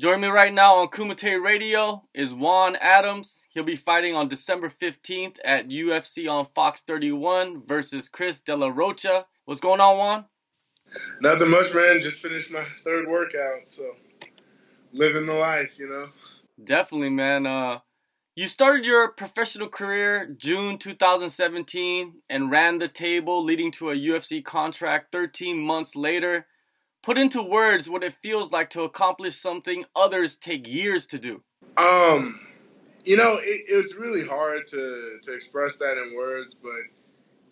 Joining me right now on Kumite Radio is Juan Adams. He'll be fighting on December 15th at UFC on Fox 31 versus Chris De La Rocha. What's going on, Juan? Nothing much, man. Just finished my third workout, so living the life, you know. Definitely, man. Uh, you started your professional career June 2017 and ran the table, leading to a UFC contract 13 months later. Put into words what it feels like to accomplish something others take years to do. Um, you know, it, it was really hard to to express that in words, but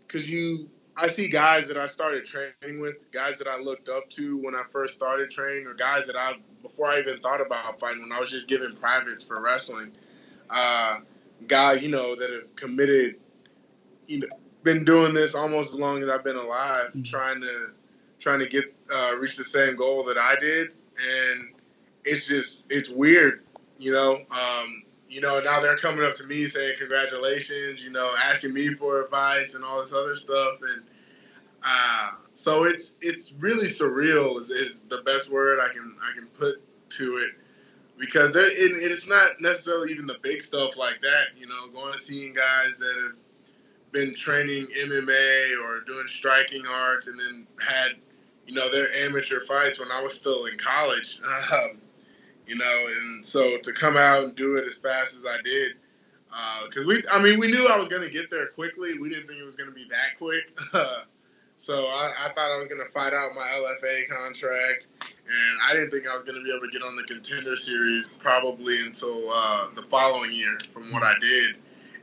because you I see guys that I started training with, guys that I looked up to when I first started training, or guys that I before I even thought about fighting when I was just giving privates for wrestling. Uh, guys, you know, that have committed, you know, been doing this almost as long as I've been alive, mm-hmm. trying to trying to get uh, reach the same goal that I did, and it's just it's weird, you know. Um, you know, now they're coming up to me saying congratulations, you know, asking me for advice and all this other stuff, and uh, so it's it's really surreal is, is, the best word I can I can put to it because it, it's not necessarily even the big stuff like that, you know, going and seeing guys that have been training MMA or doing striking arts and then had you know their amateur fights when I was still in college. Um, you know, and so to come out and do it as fast as I did, because uh, we, I mean, we knew I was going to get there quickly. We didn't think it was going to be that quick. so I, I, thought I was going to fight out my LFA contract, and I didn't think I was going to be able to get on the contender series probably until uh, the following year, from what I did.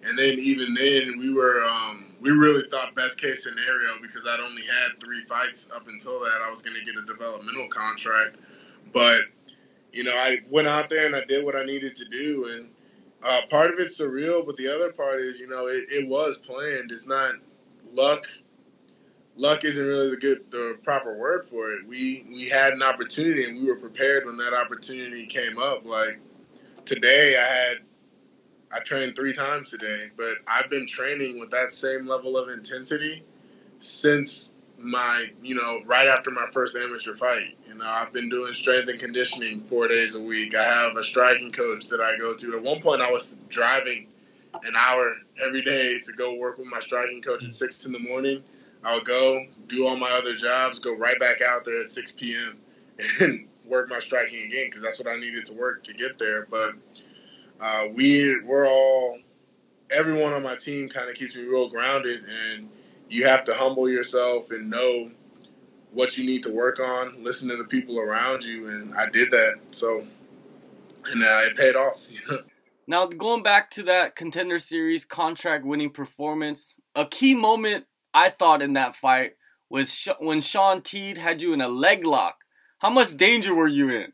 And then even then, we were um, we really thought best case scenario because I'd only had three fights up until that. I was going to get a developmental contract, but you know, I went out there and I did what I needed to do, and uh, part of it's surreal, but the other part is, you know, it, it was planned. It's not luck. Luck isn't really the good, the proper word for it. We we had an opportunity and we were prepared when that opportunity came up. Like today, I had I trained three times today, but I've been training with that same level of intensity since my, you know, right after my first amateur fight. You know, I've been doing strength and conditioning four days a week. I have a striking coach that I go to. At one point, I was driving an hour every day to go work with my striking coach at six in the morning. I would go do all my other jobs, go right back out there at six p.m. and work my striking again because that's what I needed to work to get there. But uh, we we're all everyone on my team kind of keeps me real grounded and you have to humble yourself and know what you need to work on, listen to the people around you, and I did that. So, and uh, it paid off. now, going back to that contender series contract winning performance, a key moment I thought in that fight was when Sean Teed had you in a leg lock. How much danger were you in?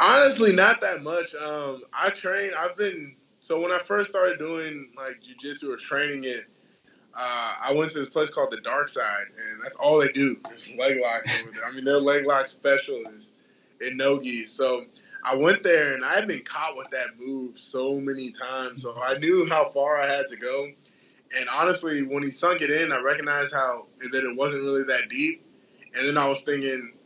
Honestly, not that much. Um, I train. I've been so when I first started doing like jujitsu or training it, uh, I went to this place called the Dark Side, and that's all they do is leg locks over there. I mean, they're leg lock specialists in nogi. So I went there, and I had been caught with that move so many times, so I knew how far I had to go. And honestly, when he sunk it in, I recognized how that it wasn't really that deep. And then I was thinking,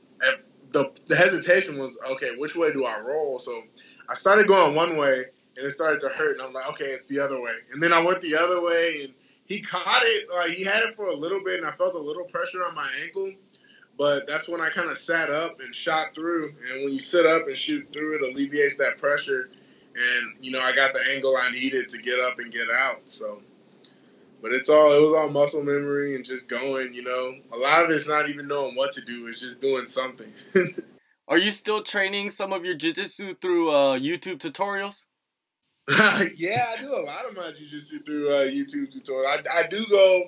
the the hesitation was okay. Which way do I roll? So I started going one way, and it started to hurt, and I'm like, okay, it's the other way. And then I went the other way, and he caught it. Like he had it for a little bit, and I felt a little pressure on my ankle. But that's when I kind of sat up and shot through. And when you sit up and shoot through, it alleviates that pressure. And you know, I got the angle I needed to get up and get out. So, but it's all it was all muscle memory and just going. You know, a lot of it's not even knowing what to do; it's just doing something. Are you still training some of your jiu-jitsu through uh, YouTube tutorials? yeah, I do a lot of my jujitsu through uh, YouTube tutorials. I, I do go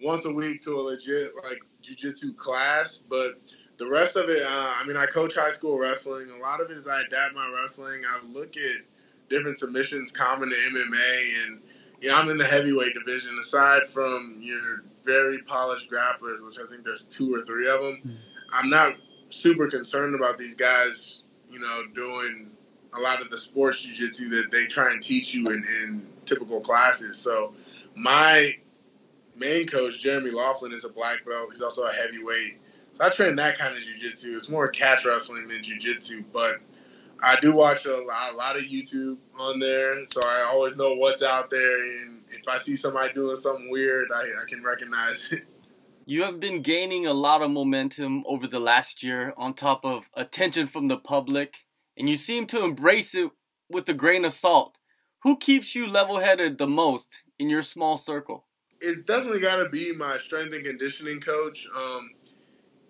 once a week to a legit like jujitsu class, but the rest of it, uh, I mean, I coach high school wrestling. A lot of it is I adapt my wrestling. I look at different submissions common to MMA, and you know, I'm in the heavyweight division. Aside from your very polished grapplers, which I think there's two or three of them, mm. I'm not super concerned about these guys, you know, doing a lot of the sports jiu-jitsu that they try and teach you in, in typical classes. So my main coach, Jeremy Laughlin, is a black belt. He's also a heavyweight. So I train that kind of jujitsu. It's more catch wrestling than jujitsu, but I do watch a lot, a lot of YouTube on there, so I always know what's out there. And if I see somebody doing something weird, I, I can recognize it. You have been gaining a lot of momentum over the last year on top of attention from the public, and you seem to embrace it with a grain of salt. Who keeps you level headed the most in your small circle? It's definitely got to be my strength and conditioning coach. Um,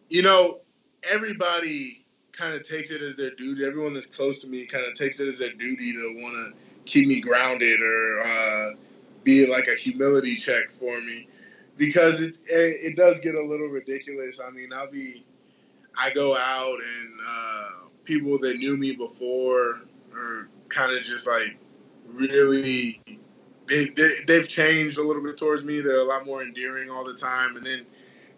you know, everybody kind of takes it as their duty. Everyone that's close to me kind of takes it as their duty to want to keep me grounded or uh, be like a humility check for me because it, it, does get a little ridiculous. I mean, I'll be I go out and uh, people that knew me before are kind of just like really they, they have changed a little bit towards me. They're a lot more endearing all the time, and then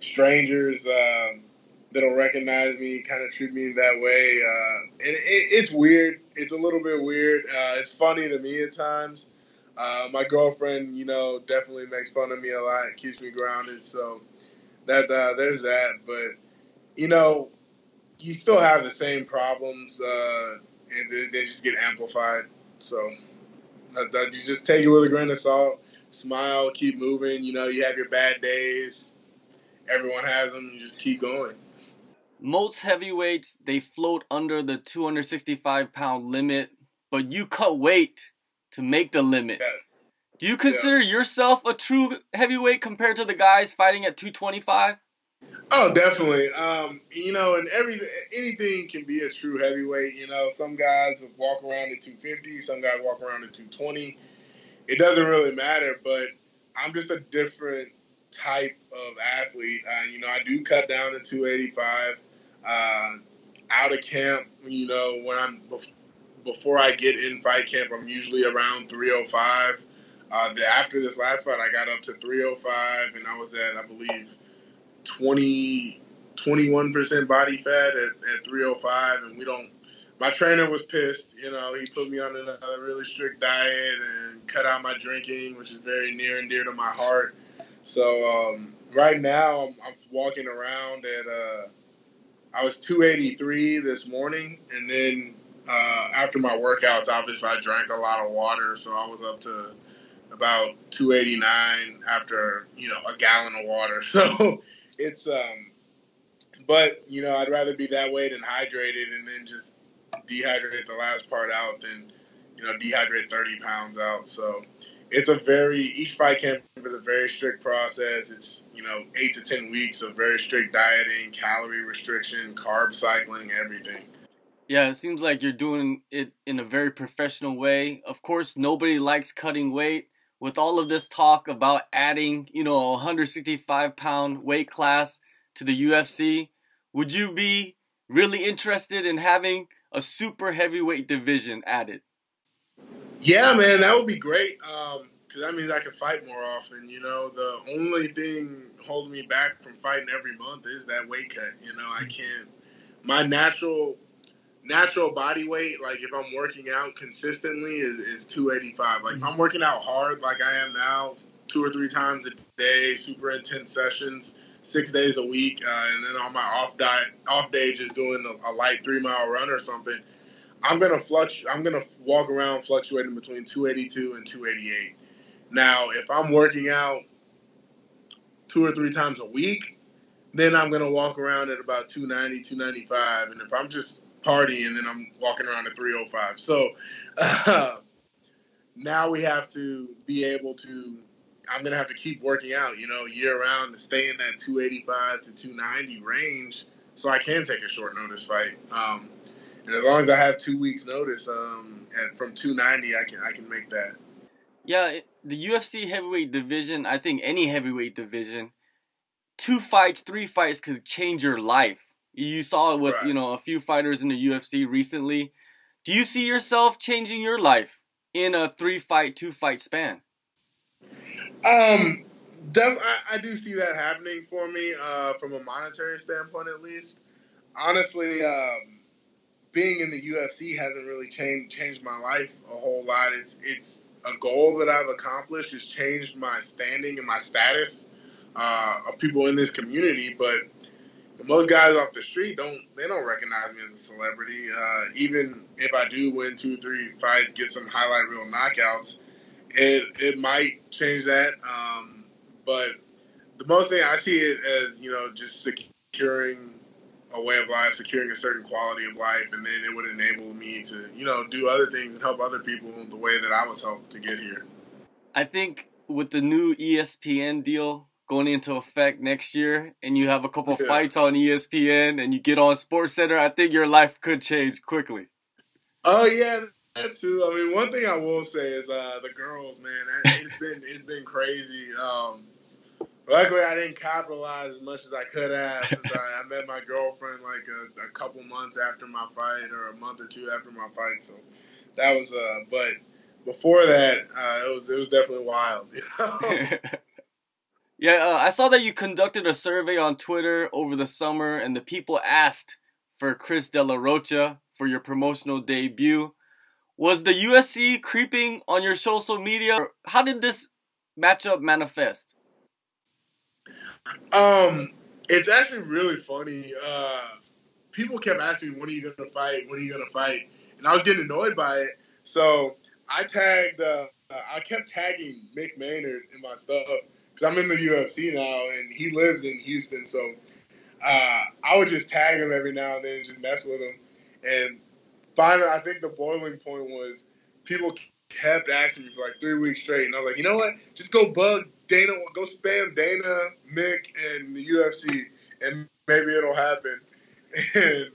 strangers um, that'll recognize me kind of treat me that way. Uh, and it, it's weird. It's a little bit weird. Uh, it's funny to me at times. Uh, my girlfriend, you know, definitely makes fun of me a lot, keeps me grounded. So that uh, there's that. But you know, you still have the same problems, uh, and they, they, just get amplified. So that, you just take it with a grain of salt. Smile, keep moving. You know, you have your bad days. Everyone has them. You just keep going. Most heavyweights they float under the 265 pound limit, but you cut weight to make the limit. Yeah. Do you consider yeah. yourself a true heavyweight compared to the guys fighting at 225? Oh, definitely. Um, you know, and every anything can be a true heavyweight. You know, some guys walk around at 250, some guys walk around at 220. It doesn't really matter, but I'm just a different type of athlete. Uh, you know, I do cut down to 285. Uh, out of camp, you know, when I'm before I get in fight camp, I'm usually around 305. Uh, after this last fight, I got up to 305, and I was at, I believe, 20, 21% body fat at, at 305. And we don't, my trainer was pissed. You know, he put me on another really strict diet and cut out my drinking, which is very near and dear to my heart. So um, right now, I'm, I'm, walking around at, uh, I was 283 this morning, and then uh, after my workouts, obviously I drank a lot of water, so I was up to about 289 after you know a gallon of water. So it's um, but you know I'd rather be that way than hydrated and then just dehydrate the last part out than you know dehydrate 30 pounds out. So it's a very each fight camp is a very strict process. It's you know eight to ten weeks of very strict dieting, calorie restriction, carb cycling, everything. Yeah, it seems like you're doing it in a very professional way. Of course, nobody likes cutting weight. With all of this talk about adding, you know, a 165 pound weight class to the UFC, would you be really interested in having a super heavyweight division added? Yeah, man, that would be great. Um, because that means I can fight more often. You know, the only thing holding me back from fighting every month is that weight cut. You know, I can't. My natural natural body weight, like if I'm working out consistently, is, is 285. Like if I'm working out hard, like I am now, two or three times a day, super intense sessions, six days a week, uh, and then on my off diet, off day, just doing a, a light three mile run or something. I'm gonna fluctuate. I'm gonna walk around fluctuating between 282 and 288. Now, if I'm working out two or three times a week, then I'm gonna walk around at about 290, 295. And if I'm just partying, then I'm walking around at 305. So uh, now we have to be able to. I'm gonna have to keep working out, you know, year round to stay in that 285 to 290 range, so I can take a short notice fight. Um, and as long as I have two weeks notice, um, and from 290, I can I can make that. Yeah, the UFC heavyweight division. I think any heavyweight division, two fights, three fights could change your life. You saw it with, right. you know, a few fighters in the UFC recently. Do you see yourself changing your life in a three fight, two fight span? Um, def- I, I, do see that happening for me, uh, from a monetary standpoint, at least. Honestly, um, being in the UFC hasn't really changed changed my life a whole lot. It's it's a goal that I've accomplished. It's changed my standing and my status uh, of people in this community, but most guys off the street don't they don't recognize me as a celebrity. Uh, even if I do win two, three fights, get some highlight reel knockouts, it it might change that. Um, but the most thing I see it as you know just securing a way of life, securing a certain quality of life, and then it would enable me to you know do other things and help other people the way that I was helped to get here. I think with the new ESPN deal going into effect next year and you have a couple yeah. fights on ESPN and you get on Sports Center, I think your life could change quickly. Oh yeah, that too. I mean, one thing I will say is uh, the girls, man. It's been it's been crazy. Um, luckily, I didn't capitalize as much as I could have. Since I, I met my girlfriend like a, a, couple months after my fight, or a month or two after my fight. So that was. Uh, but before that, uh, it was it was definitely wild. Yeah, uh, I saw that you conducted a survey on Twitter over the summer, and the people asked for Chris De La Rocha for your promotional debut. Was the UFC creeping on your social media? How did this matchup manifest? Um, it's actually really funny. Uh, people kept asking me, "When are you gonna fight? When are you gonna fight?" And I was getting annoyed by it. So I tagged. Uh, I kept tagging Mick Maynard in my stuff because I'm in the UFC now, and he lives in Houston. So uh, I would just tag him every now and then and just mess with him. And finally, I think the boiling point was people kept asking me for like three weeks straight, and I was like, you know what? Just go bug Dana, go spam Dana, Mick, and the UFC, and maybe it'll happen. And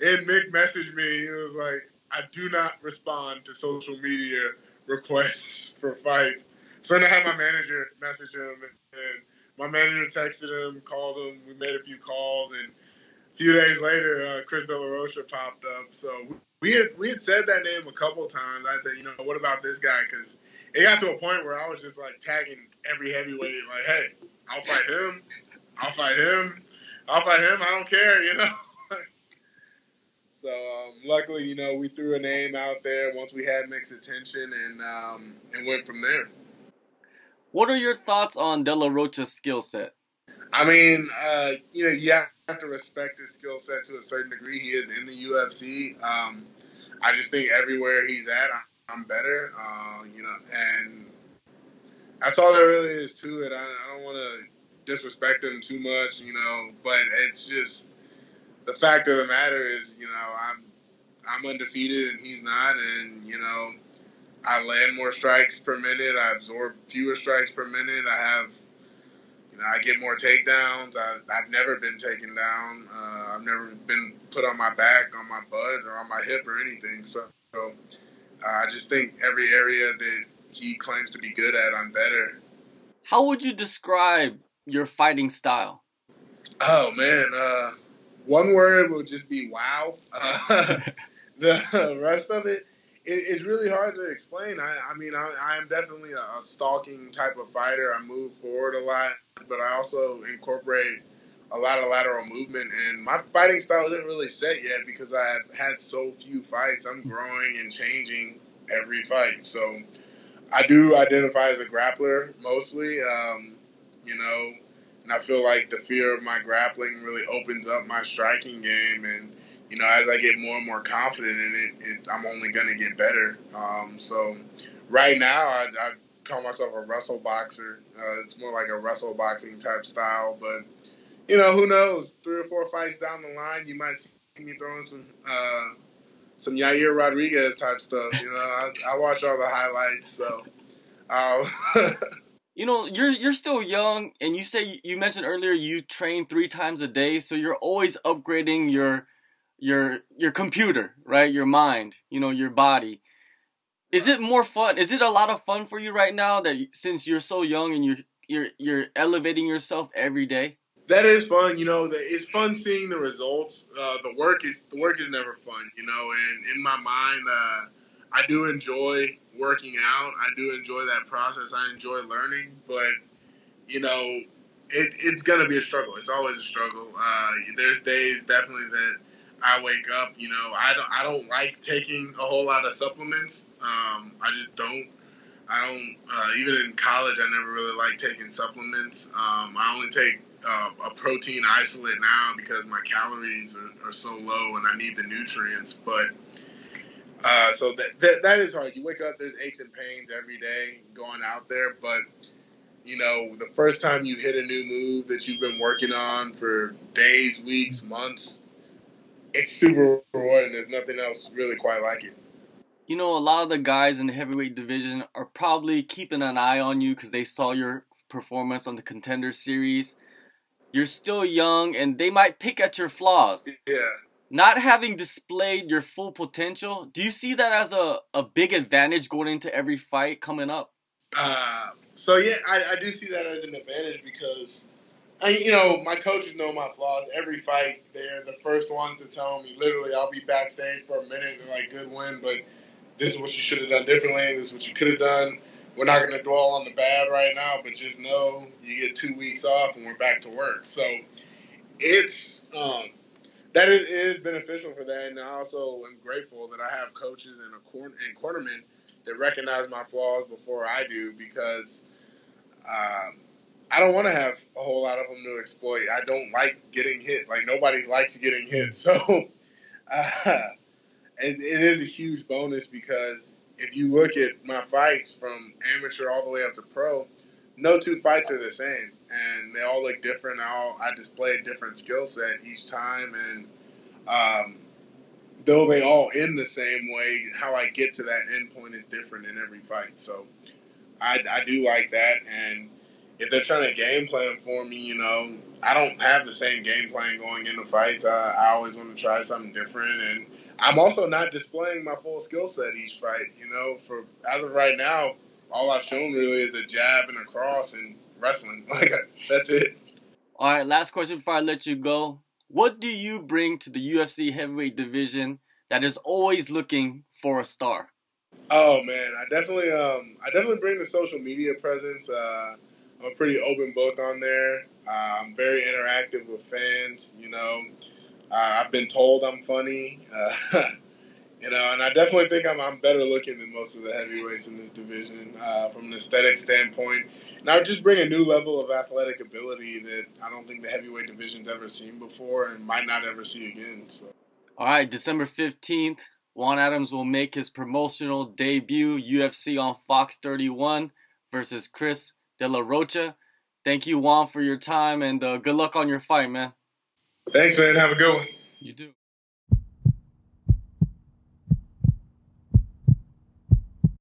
and Mick messaged me. He was like, I do not respond to social media requests for fights. So then I had my manager message him, and, and my manager texted him, called him. We made a few calls, and a few days later, uh, Chris De La Rocha popped up. So we had we had said that name a couple times. I said, you know, what about this guy? Because it got to a point where I was just like tagging every heavyweight, like, hey, I'll fight him, I'll fight him, I'll fight him. I don't care, you know. so um, luckily, you know, we threw a name out there once we had Mick's attention, and um, and went from there. What are your thoughts on De La Rocha's skill set? I mean, uh, you know, you have to respect his skill set to a certain degree. He is in the UFC. Um, I just think everywhere he's at, I'm better. Uh, you know, and that's all there really is to it. I, I don't want to disrespect him too much, you know, but it's just the fact of the matter is, you know, I'm I'm undefeated and he's not, and you know, I land more strikes per minute. I absorb fewer strikes per minute. I have, you know, I get more takedowns. I, have never been taken down. Uh, I've never been put on my back, on my butt, or on my hip or anything. So, so uh, I just think every area that he claims to be good at, I'm better. How would you describe your fighting style? Oh man, uh, one word would just be wow. Uh, the rest of it it, it's really hard to explain. I, I mean, I, I am definitely a, stalking type of fighter. I move forward a lot, but I also incorporate a lot of lateral movement. And my fighting style isn't really set yet because I have had so few fights. I'm growing and changing every fight. So I do identify as a grappler mostly, um, you know, and I feel like the fear of my grappling really opens up my striking game and you know, as I get more and more confident in it, it I'm only going to get better. Um, so right now, I, I, call myself a wrestle boxer. Uh, it's more like a wrestle boxing type style, but you know, who knows? Three or four fights down the line, you might see me throwing some uh, some Yair Rodriguez type stuff. You know, I, I watch all the highlights, so. Uh, you know, you're you're still young, and you say you mentioned earlier you train three times a day, so you're always upgrading your your your computer, right? Your mind, you know, your body. Is it more fun? Is it a lot of fun for you right now that since you're so young and you're you're you're elevating yourself every day? That is fun, you know. It's fun seeing the results. Uh, the work is the work is never fun, you know. And in my mind, uh, I do enjoy working out. I do enjoy that process. I enjoy learning, but you know, it, it's gonna be a struggle. It's always a struggle. Uh, there's days definitely that I wake up, you know, I don't I don't like taking a whole lot of supplements. Um, I just don't. I don't. Uh, even in college, I never really liked taking supplements. Um, I only take uh, a protein isolate now because my calories are, are, so low and I need the nutrients. But uh, so that, that that is hard. You wake up, there's aches and pains every day going out there, but you know, the first time you hit a new move that you've been working on for days, weeks, months, it's super rewarding. There's nothing else really quite like it. You know, a lot of the guys in the heavyweight division are probably keeping an eye on you because they saw your performance on the contender series. You're still young and they might pick at your flaws. Yeah. Not having displayed your full potential, do you see that as a, a big advantage going into every fight coming up? Uh, so yeah, I, I do see that as an advantage because, I, you know, my coaches know my flaws. Every fight, they're the first ones to tell me. Literally, I'll be backstage for a minute and like, "Good win," but this is what you should have done differently. This is what you could have done. We're not going to dwell on the bad right now, but just know you get two weeks off and we're back to work. So it's um, that is, is beneficial for that, and I also am grateful that I have coaches and a and cornermen that recognize my flaws before I do because um, I don't want to have a whole lot of them to exploit. I don't like getting hit. Like nobody likes getting hit. So uh, it, it is a huge bonus because if you look at my fights from amateur all the way up to pro, no two fights are the same, and they all look different. I all I display a different skill set each time, and um, though they all end the same way, how I get to that end point is different in every fight. So I, I do like that. And if they're trying to game plan for me, you know, I don't have the same game plan going into fights. I, I always want to try something different. And I'm also not displaying my full skill set each fight. You know, for as of right now, all I've shown really is a jab and a cross and wrestling. Like that's it. All right, last question before I let you go. What do you bring to the UFC heavyweight division that is always looking for a star? Oh man, I definitely um I definitely bring the social media presence. Uh, I'm a pretty open book on there. Uh, I'm very interactive with fans. You know, uh, I've been told I'm funny. Uh, you know, and I definitely think I'm, I'm better looking than most of the heavyweights in this division uh, from an aesthetic standpoint. And I would just bring a new level of athletic ability that I don't think the heavyweight division's ever seen before and might not ever see again. So. All right, December 15th, Juan Adams will make his promotional debut UFC on Fox 31 versus Chris De La Rocha. Thank you, Juan, for your time and uh, good luck on your fight, man. Thanks, man. Have a good one. You do.